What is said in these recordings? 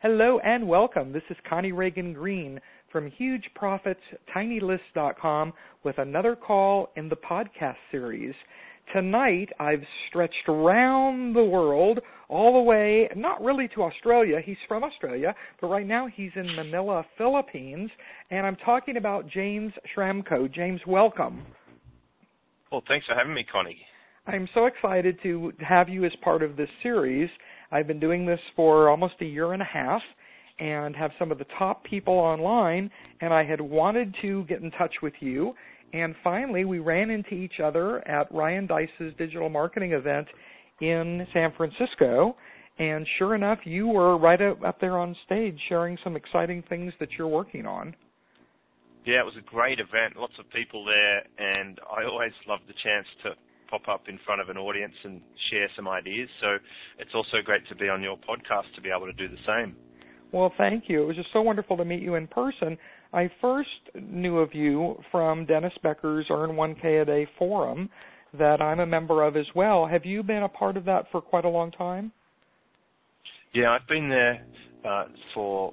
Hello and welcome. This is Connie Ragen Green from HugeProfitsTinyList.com with another call in the podcast series. Tonight I've stretched around the world all the way, not really to Australia. He's from Australia, but right now he's in Manila, Philippines, and I'm talking about James Schramko. James, welcome. Well, thanks for having me, Connie. I'm so excited to have you as part of this series. I've been doing this for almost a year and a half and have some of the top people online, and I had wanted to get in touch with you. And finally, we ran into each other at Ryan Deiss's digital marketing event in San Francisco. And sure enough, you were right up there on stage sharing some exciting things that you're working on. Yeah, it was a great event. Lots of people there, and I always love the chance to pop up in front of an audience and share some ideas. So it's also great to be on your podcast to be able to do the same. Well, thank you. It was just so wonderful to meet you in person. I first knew of you from Dennis Becker's Earn 1K a Day forum that I'm a member of as well. Have you been a part of that for quite a long time? Yeah, I've been there uh, for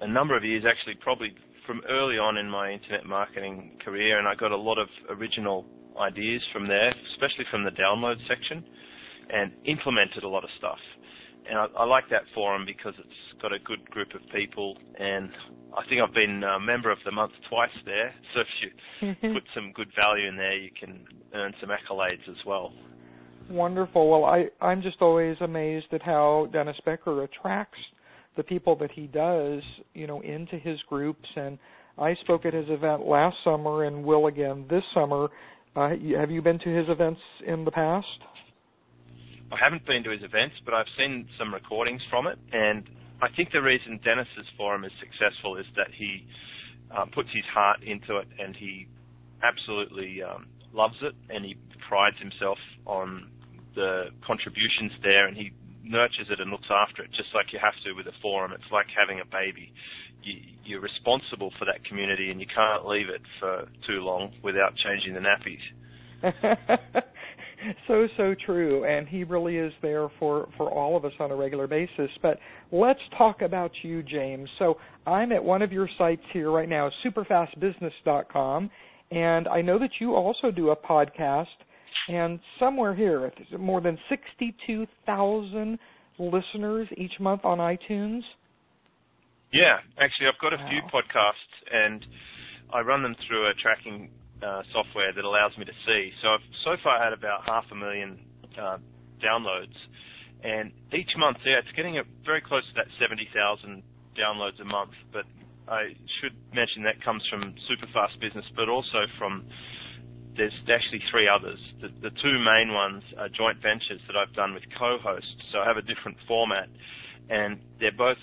a number of years, actually, probably from early on in my internet marketing career, and I got a lot of original ideas from there, especially from the download section, and implemented a lot of stuff. And I, I like that forum because it's got a good group of people, and I think I've been a member of the month twice there. So if you put some good value in there, you can earn some accolades as well. Wonderful. Well, I, I'm just always amazed at how Dennis Becker attracts the people that he does, you know, into his groups. And I spoke at his event last summer and will again this summer. Uh, have you been to his events in the past? I haven't been to his events, but I've seen some recordings from it, and I think the reason Dennis's forum is successful is that he uh, puts his heart into it, and he absolutely um, loves it, and he prides himself on the contributions there, and he nurtures it and looks after it, just like you have to with a forum. It's like having a baby. You, are responsible for that community, and you can't leave it for too long without changing the nappies. so so true and he really is there for for all of us on a regular basis but let's talk about you james so i'm at one of your sites here right now superfastbusiness.com and i know that you also do a podcast and somewhere here more than 62,000 listeners each month on iTunes yeah actually i've got a wow. few podcasts and I run them through a tracking uh, software that allows me to see. So I've so far had about half a million uh, downloads, and each month, yeah, it's getting very close to that 70,000 downloads a month. But I should mention that comes from Superfast Business, but also from there's actually three others. The, the two main ones are joint ventures that I've done with co-hosts. So I have a different format, and they're both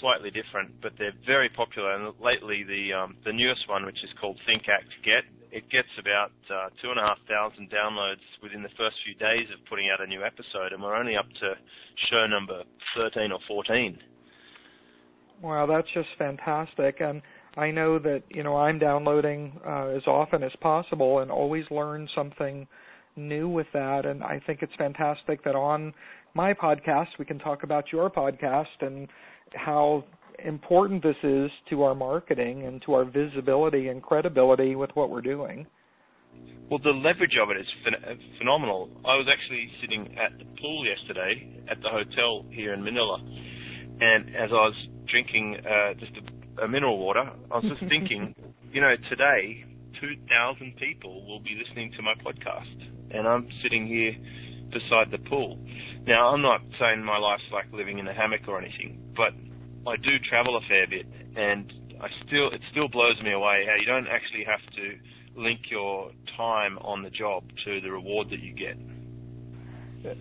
slightly different, but they're very popular. And lately, the um, the newest one, which is called Think Act Get, it gets about uh, two and a half thousand downloads within the first few days of putting out a new episode, and we're only up to show number 13 or 14. Wow, that's just fantastic. And I know that you know I'm downloading uh, as often as possible and always learn something new with that. And I think it's fantastic that on my podcast we can talk about your podcast and how important this is to our marketing and to our visibility and credibility with what we're doing. Well, the leverage of it is ph- phenomenal. I was actually sitting at the pool yesterday at the hotel here in Manila, and as I was drinking uh, just a, a mineral water, I was just thinking, you know, today 2,000 people will be listening to my podcast, and I'm sitting here beside the pool. Now, I'm not saying my life's like living in a hammock or anything, but I do travel a fair bit, and I still it still blows me away how you don't actually have to link your time on the job to the reward that you get.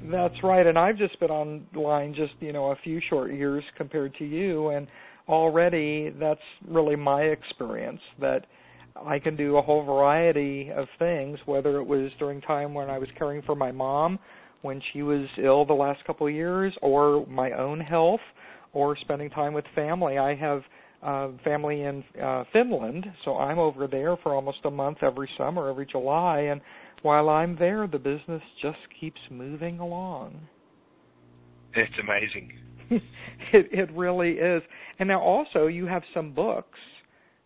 That's right, and I've just been online just you know a few short years compared to you, and already that's really my experience that I can do a whole variety of things, whether it was during time when I was caring for my mom when she was ill the last couple of years, or my own health or spending time with family. I have uh, family in uh, Finland, so I'm over there for almost a month every summer, every July, and while I'm there, the business just keeps moving along. It's amazing. it it really is. And now also you have some books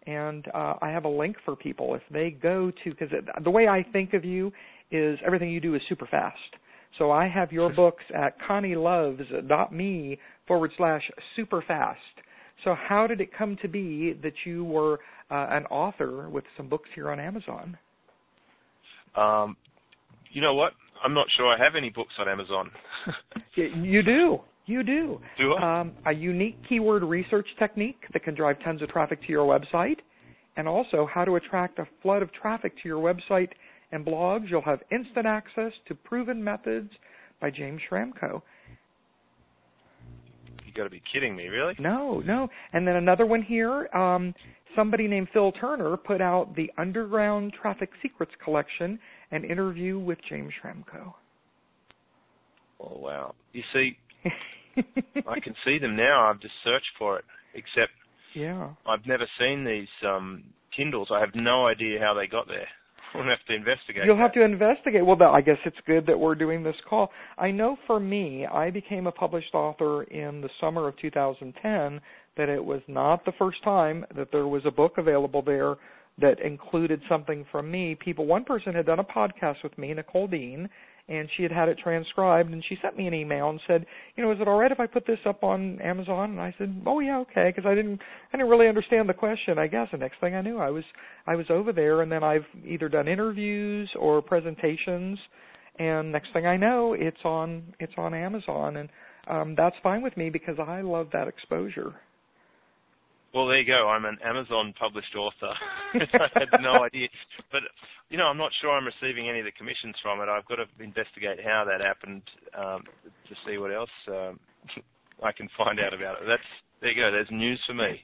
and uh, I have a link for people if they go to because the way I think of you is everything you do is super fast. So I have your books at connieloves.me forward slash super fast. So how did it come to be that you were uh, an author with some books here on Amazon? Um, you know what? I'm not sure I have any books on Amazon. you do. You do. Do I? Um, a unique keyword research technique that can drive tons of traffic to your website, and also how to attract a flood of traffic to your website and blogs. You'll have instant access to proven methods by James Schramko. You got to be kidding me, really? No, no. And then another one here. Um, somebody named Phil Turner put out the Underground Traffic Secrets collection, an interview with James Schramko. Oh wow! You see, I can see them now. I've just searched for it, except yeah, I've never seen these um, Kindles. I have no idea how they got there. We'll have to investigate. You'll that. have to investigate. Well, I guess it's good that we're doing this call. I know for me, I became a published author in the summer of 2010. That it was not the first time that there was a book available there that included something from me. People, one person had done a podcast with me, Nicole Dean, and she had had it transcribed and she sent me an email and said you know is it all right if i put this up on amazon? And i said oh yeah okay because i didn't i didn't really understand the question i guess. The next thing i knew i was i was over there and then i've either done interviews or presentations and next thing i know it's on it's on amazon and um that's fine with me because i love that exposure well, there you go. I'm an Amazon published author. I had no idea, but you know, I'm not sure I'm receiving any of the commissions from it. I've got to investigate how that happened um, to see what else um, I can find out about it. That's there you go. There's news for me.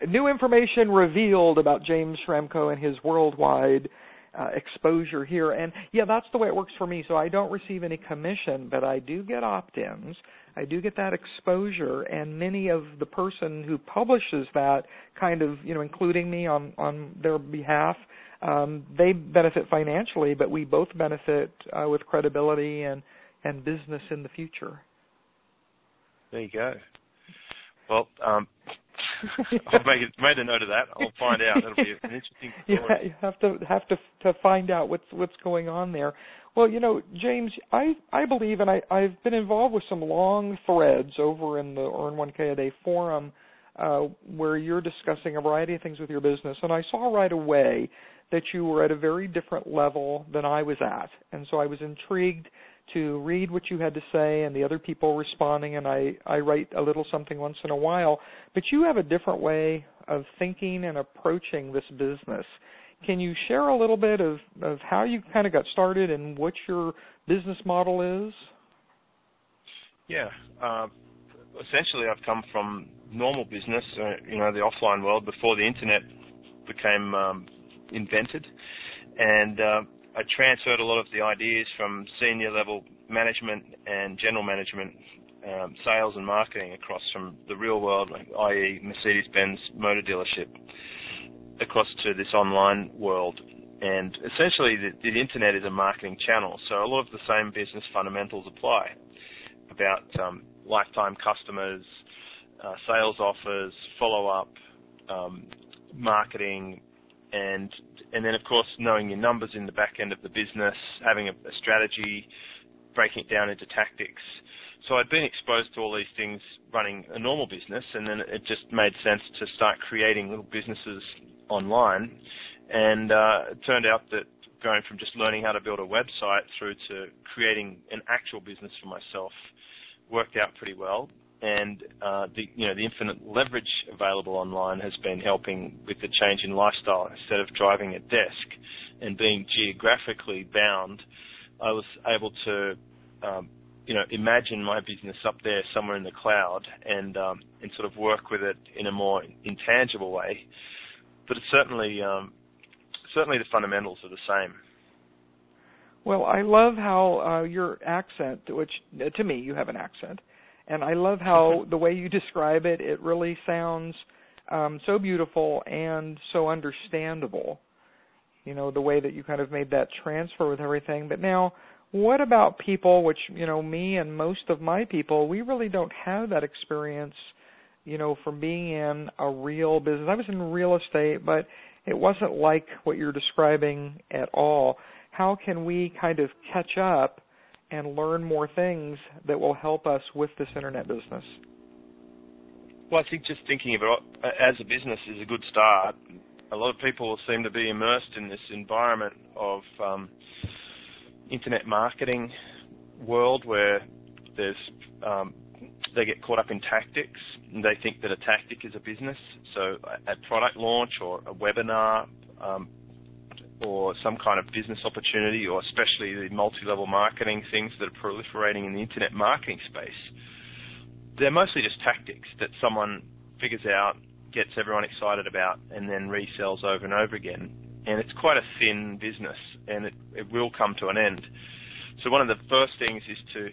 New information revealed about James Schramko and his worldwide uh, exposure here. And yeah, that's the way it works for me. So I don't receive any commission, but I do get opt-ins. I do get that exposure, and many of the person who publishes that kind of, you know, including me on on their behalf, um, they benefit financially, but we both benefit uh, with credibility and and business in the future. There you go. Well, um, I've made, made a note of that. I'll find out. That'll be an interesting story. Yeah, you have to have to to find out what's what's going on there. Well, you know, James, I I believe, and I I've been involved with some long threads over in the Earn 1K a Day forum, uh, where you're discussing a variety of things with your business, and I saw right away that you were at a very different level than I was at, and so I was intrigued to read what you had to say and the other people responding and I, I write a little something once in a while. But you have a different way of thinking and approaching this business. Can you share a little bit of, of how you kind of got started and what your business model is? Yeah. Uh, essentially, I've come from normal business, uh, you know, the offline world before the internet became um, invented. And uh, I transferred a lot of the ideas from senior level management and general management, um, sales and marketing across from the real world, i.e., Mercedes-Benz motor dealership, across to this online world. And essentially, the, the internet is a marketing channel, so a lot of the same business fundamentals apply about um, lifetime customers, uh, sales offers, follow up, um, marketing, and and then of course knowing your numbers in the back end of the business, having a, a strategy, breaking it down into tactics. So I'd been exposed to all these things running a normal business, and then it just made sense to start creating little businesses online. And uh, it turned out that going from just learning how to build a website through to creating an actual business for myself worked out pretty well and uh, the you know the infinite leverage available online has been helping with the change in lifestyle. Instead of driving a desk and being geographically bound, I was able to um, you know imagine my business up there somewhere in the cloud and um, and sort of work with it in a more intangible way. But it's certainly um, certainly the fundamentals are the same. Well, I love how uh, your accent, which to me you have an accent, and I love how the way you describe it, it really sounds um, so beautiful and so understandable. You know, the way that you kind of made that transfer with everything. But now, what about people which you know me and most of my people we really don't have that experience you know from being in a real business i was in real estate but it wasn't like what you're describing at all how can we kind of catch up and learn more things that will help us with this internet business well i think just thinking of it as a business is a good start a lot of people seem to be immersed in this environment of um, internet marketing world where there's um, they get caught up in tactics and they think that a tactic is a business. So a product launch or a webinar um, or some kind of business opportunity or especially the multi-level marketing things that are proliferating in the internet marketing space, they're mostly just tactics that someone figures out, gets everyone excited about, and then resells over and over again and it's quite a thin business, and it, it will come to an end. So one of the first things is to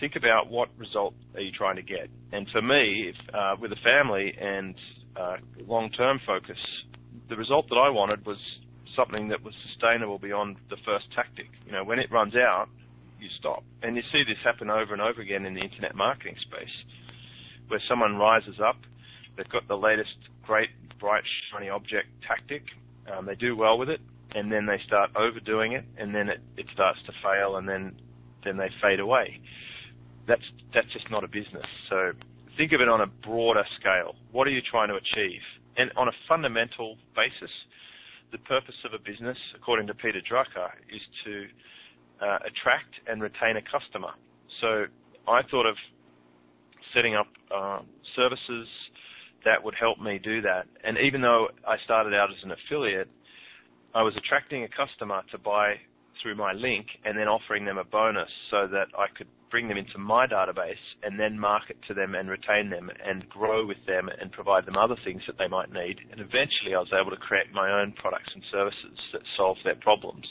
think about what result are you trying to get. And for me, if, uh, with a family and uh, long-term focus, the result that I wanted was something that was sustainable beyond the first tactic. You know, when it runs out, you stop. And you see this happen over and over again in the internet marketing space, where someone rises up, they've got the latest great, bright, shiny object tactic, um, they do well with it, and then they start overdoing it, and then it, it starts to fail, and then then they fade away. That's that's just not a business. So think of it on a broader scale. What are you trying to achieve? And on a fundamental basis, the purpose of a business, according to Peter Drucker, is to uh, attract and retain a customer. So I thought of setting up uh, services that would help me do that. And even though I started out as an affiliate, I was attracting a customer to buy through my link and then offering them a bonus so that I could bring them into my database and then market to them and retain them and grow with them and provide them other things that they might need. And eventually I was able to create my own products and services that solve their problems.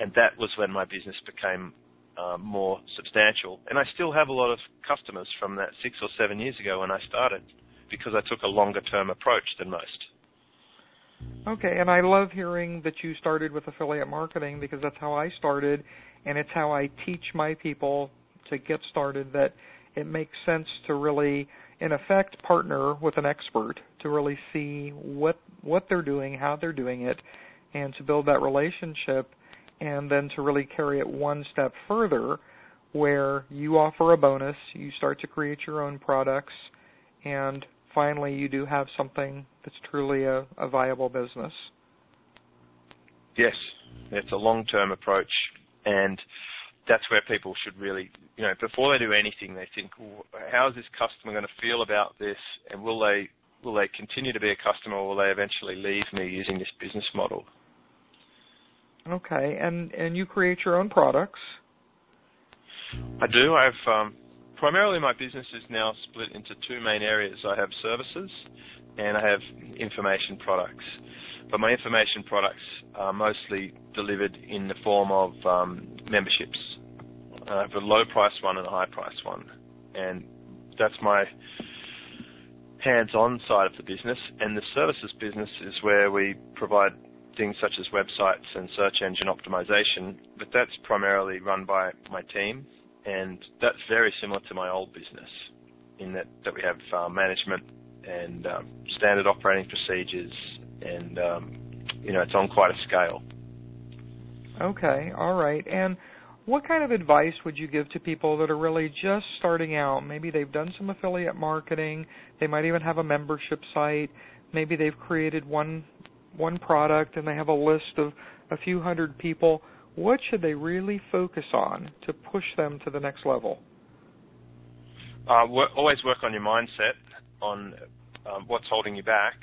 And that was when my business became uh, more substantial. And I still have a lot of customers from that six or seven years ago when I started because I took a longer term approach than most. Okay, and I love hearing that you started with affiliate marketing because that's how I started, and it's how I teach my people to get started that it makes sense to really in effect partner with an expert to really see what what they're doing, how they're doing it, and to build that relationship and then to really carry it one step further where you offer a bonus, you start to create your own products and finally you do have something that's truly a, a viable business. Yes, it's a long-term approach, and that's where people should really, you know, before they do anything, they think, well, how is this customer going to feel about this, and will they will they continue to be a customer, or will they eventually leave me using this business model? Okay, and and you create your own products. I do. I've um, primarily my business is now split into two main areas. I have services and I have information products. But my information products are mostly delivered in the form of um, memberships. I have a low price one and a high price one. And that's my hands on side of the business. And the services business is where we provide things such as websites and search engine optimization, but that's primarily run by my team and that's very similar to my old business in that, that we have uh, management and um, standard operating procedures, and um, you know it's on quite a scale. Okay, all right. And what kind of advice would you give to people that are really just starting out? Maybe they've done some affiliate marketing, they might even have a membership site, maybe they've created one one product and they have a list of a few hundred people what should they really focus on to push them to the next level? Uh, work, always work on your mindset, on um, what's holding you back,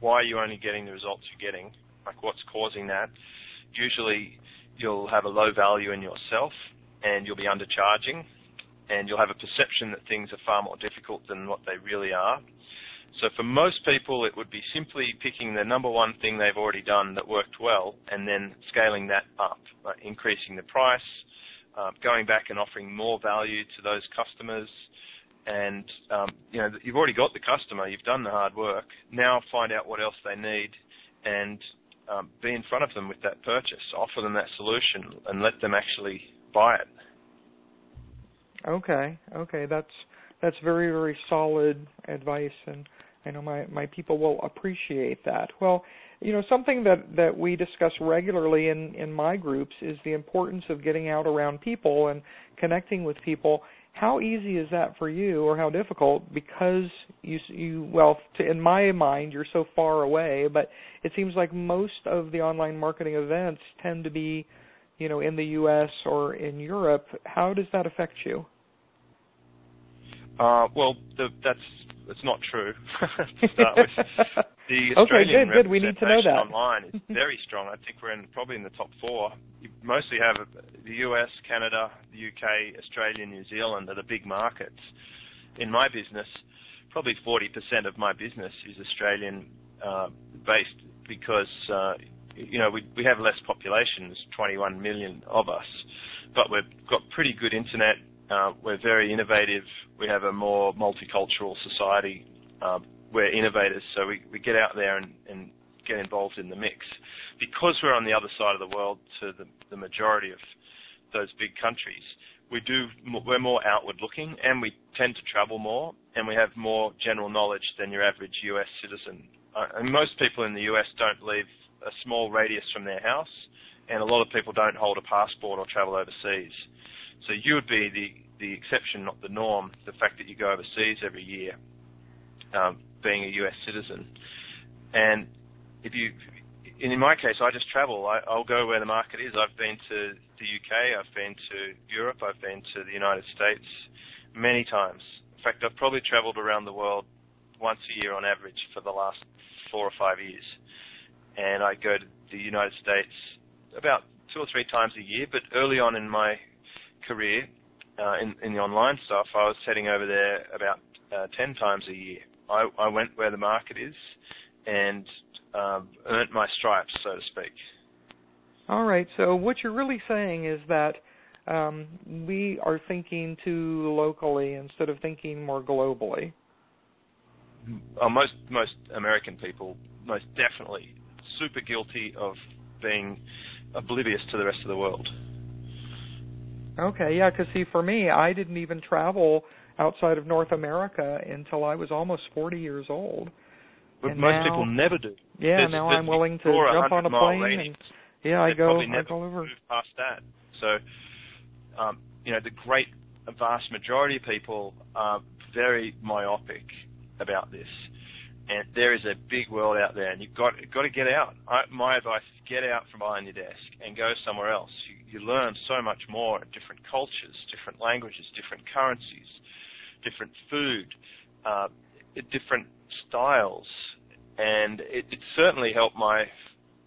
why are you only getting the results you're getting, like what's causing that. Usually you'll have a low value in yourself and you'll be undercharging and you'll have a perception that things are far more difficult than what they really are. So for most people, it would be simply picking the number one thing they've already done that worked well and then scaling that up, uh, increasing the price, uh, going back and offering more value to those customers. And um, you know you've already got the customer, you've done the hard work. Now find out what else they need and um, be in front of them with that purchase. Offer them that solution and let them actually buy it. Okay, okay, that's that's very very solid advice, and I know my my people will appreciate that. Well, you know, something that that we discuss regularly in in my groups is the importance of getting out around people and connecting with people. How easy is that for you, or how difficult? Because you you well, to, in my mind, you're so far away, but it seems like most of the online marketing events tend to be, you know, in the U.S. or in Europe. How does that affect you? Uh, well, the, that's it's not true. to start with, the Australian okay, good, good. We need to know that. online is very strong. I think we're in probably in the top four. You mostly have the US, Canada, the UK, Australia, New Zealand are the big markets. In my business, probably 40% of my business is Australian uh, based because uh, you know we we have less population. There's 21 million of us, but we've got pretty good internet uh, we're very innovative. We have a more multicultural society. Uh, we're innovators, so we, we get out there and, and get involved in the mix. Because we're on the other side of the world to the, the majority of those big countries, we do we're more outward looking and we tend to travel more and we have more general knowledge than your average US citizen. Uh, and most people in the US don't leave a small radius from their house and a lot of people don't hold a passport or travel overseas. So you would be the, the exception, not the norm, the fact that you go overseas every year, um, being a US citizen. And if you, in my case, I just travel. I, I'll go where the market is. I've been to the UK, I've been to Europe, I've been to the United States many times. In fact, I've probably traveled around the world once a year on average for the last four or five years. And I go to the United States about two or three times a year, but early on in my career uh, in, in the online stuff, I was heading over there about uh, 10 times a year. I, I went where the market is and um, earned my stripes, so to speak. All right. So what you're really saying is that um, we are thinking too locally instead of thinking more globally. Uh, most most American people, most definitely, super guilty of being oblivious to the rest of the world. Okay, yeah, because see, for me, I didn't even travel outside of North America until I was almost 40 years old. But and most now, people never do. Yeah, there's, now there's I'm willing to jump on a plane and yeah, I go, I go over. past that. So, um, you know, the great vast majority of people are very myopic about this and there is a big world out there, and you've got you've got to get out. I, my advice is get out from behind your desk and go somewhere else. You, you learn so much more. At different cultures, different languages, different currencies, different food, uh, different styles, and it, it certainly helped my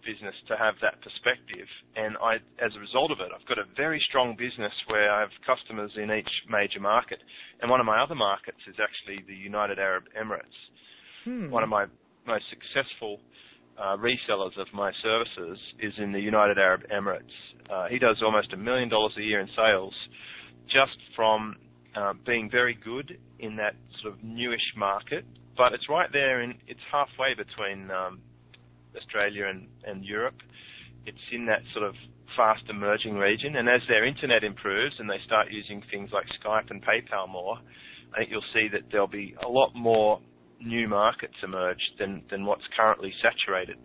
business to have that perspective. And I, as a result of it, I've got a very strong business where I have customers in each major market. And one of my other markets is actually the United Arab Emirates. Hmm. One of my most successful uh, resellers of my services is in the United Arab Emirates. Uh, he does almost a million dollars a year in sales just from uh, being very good in that sort of newish market. But it's right there, in it's halfway between um, Australia and, and Europe. It's in that sort of fast emerging region, and as their internet improves and they start using things like Skype and PayPal more, I think you'll see that there'll be a lot more new markets emerge than, than what's currently saturated.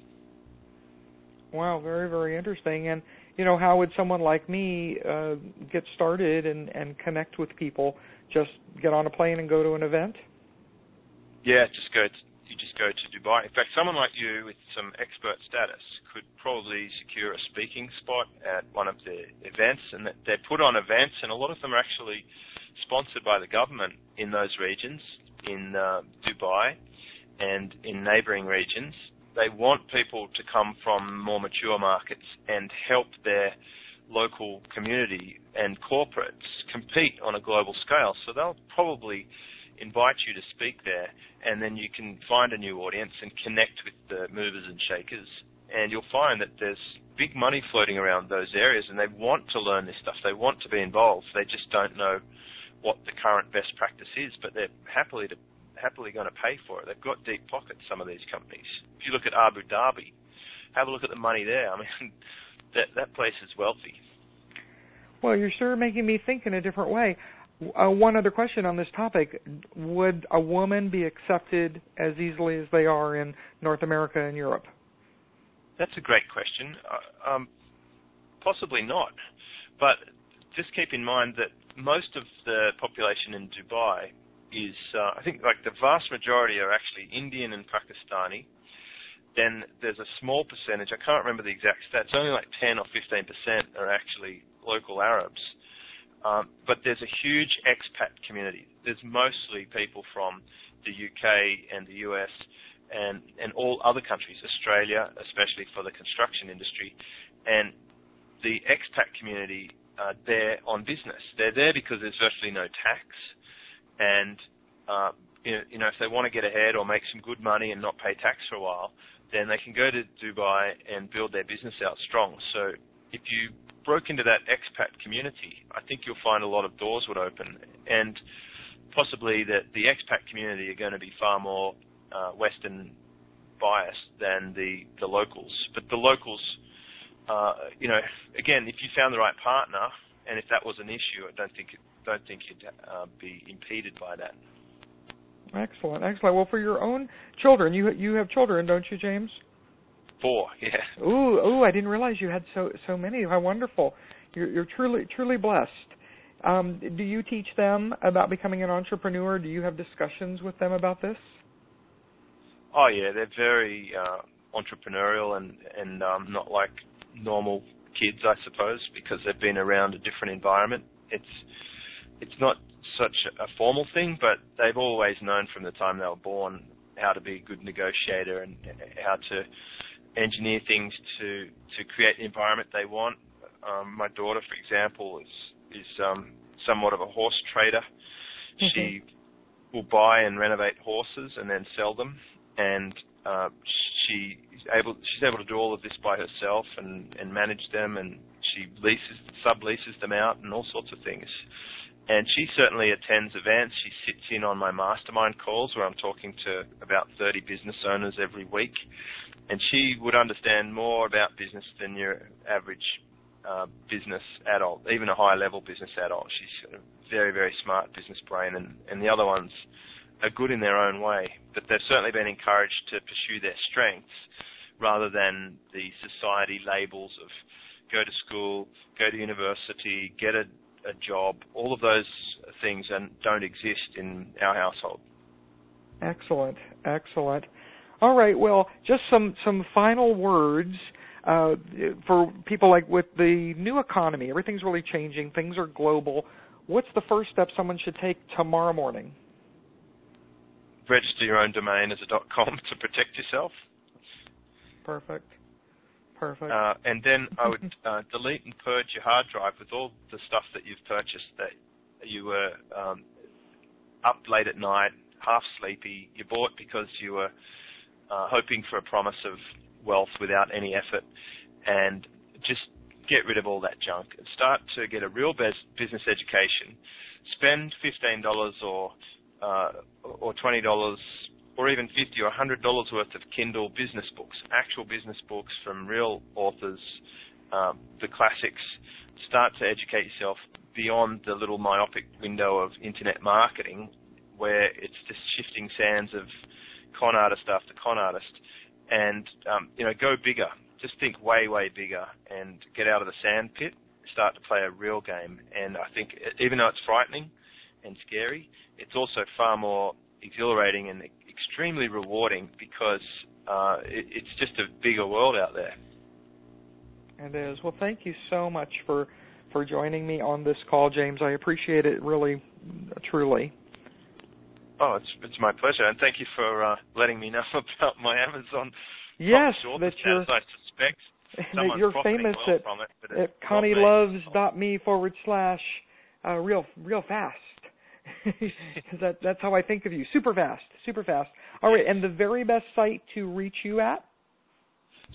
Wow, very, very interesting. And, you know, how would someone like me uh, get started and, and connect with people? Just get on a plane and go to an event? Yeah, just go to, you just go to Dubai. In fact, someone like you with some expert status could probably secure a speaking spot at one of the events, and they put on events, and a lot of them are actually sponsored by the government in those regions in uh, Dubai and in neighbouring regions. They want people to come from more mature markets and help their local community and corporates compete on a global scale. So they'll probably invite you to speak there, and then you can find a new audience and connect with the movers and shakers. And you'll find that there's big money floating around those areas, and they want to learn this stuff. They want to be involved. They just don't know what the current best practice is, but they're happily to, happily going to pay for it. They've got deep pockets, some of these companies. If you look at Abu Dhabi, have a look at the money there. I mean, that that place is wealthy. Well, you're sure making me think in a different way. Uh, one other question on this topic: Would a woman be accepted as easily as they are in North America and Europe? That's a great question. Uh, um, possibly not, but just keep in mind that most of the population in Dubai is, uh, I think, like the vast majority are actually Indian and Pakistani. Then there's a small percentage. I can't remember the exact stats. Only like 10 or 15 percent are actually local Arabs. Um, but there's a huge expat community. There's mostly people from the UK and the US and, and all other countries, Australia, especially for the construction industry. And the expat community are there on business. They're there because there's virtually no tax. And, uh, you, know, if they want to get ahead or make some good money and not pay tax for a while, then they can go to Dubai and build their business out strong. So if you broke into that expat community, I think you'll find a lot of doors would open, and possibly that the expat community are going to be far more uh, Western biased than the the locals. But the locals, uh, you know, again, if you found the right partner, and if that was an issue, I don't think don't think you'd uh, be impeded by that. Excellent, excellent. Well, for your own children, you you have children, don't you, James? Four, yeah. Ooh, ooh! I didn't realize you had so so many. How wonderful! You're, you're truly truly blessed. Um, do you teach them about becoming an entrepreneur? Do you have discussions with them about this? Oh yeah, they're very uh, entrepreneurial and and um, not like normal kids, I suppose, because they've been around a different environment. It's it's not such a formal thing, but they've always known from the time they were born how to be a good negotiator and how to engineer things to to create the environment they want. Um, my daughter, for example, is is um, somewhat of a horse trader. Mm-hmm. She will buy and renovate horses and then sell them, and uh, she is able she's able to do all of this by herself and and manage them, and she leases subleases them out and all sorts of things. And she certainly attends events. She sits in on my mastermind calls where I'm talking to about 30 business owners every week and she would understand more about business than your average uh, business adult, even a high level business adult. She's a very, very smart business brain, and, and the other ones are good in their own way, but they've certainly been encouraged to pursue their strengths rather than the society labels of go to school, go to university, get a, a job. All of those things don't exist in our household. Excellent, excellent. All right. Well, just some some final words uh, for people like with the new economy. Everything's really changing. Things are global. What's the first step someone should take tomorrow morning? Register your own domain as a .com to protect yourself. Perfect. Perfect. Uh, and then I would uh, delete and purge your hard drive with all the stuff that you've purchased that you were um, up late at night, half sleepy. You bought because you were uh, hoping for a promise of wealth without any effort, and just get rid of all that junk and start to get a real business education. Spend fifteen dollars or uh, or twenty dollars or even fifty or hundred dollars worth of Kindle business books, actual business books from real authors, um, the classics. Start to educate yourself beyond the little myopic window of internet marketing, where it's just shifting sands of con artist after con artist, and um, you know, go bigger. Just think way, way bigger, and get out of the sand pit. Start to play a real game. And I think even though it's frightening and scary, it's also far more exhilarating and extremely rewarding because uh, it, it's just a bigger world out there. It is. Well, thank you so much for for joining me on this call, James. I appreciate it really, truly. Oh, it's it's my pleasure, and thank you for uh, letting me know about my Amazon. Yes, that you're. I suspect that you're famous well at, it, at ConnieLoves.me forward slash uh, real real fast. that that's how I think of you. Super fast, super fast. All right, and the very best site to reach you at?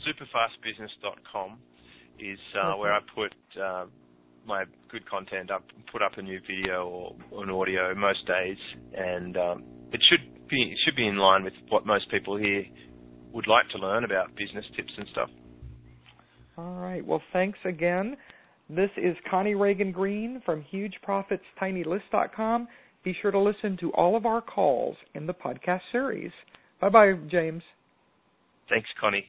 Superfastbusiness.com is uh, where I put uh, my good content up, put up a new video or, an audio most days, and um, it should be it should be in line with what most people here would like to learn about business tips and stuff. All right. Well, thanks again This is Connie Ragen Green from HugeProfitsTinyList.com. Be sure to listen to all of our calls in the podcast series. Bye bye, James. Thanks, Connie.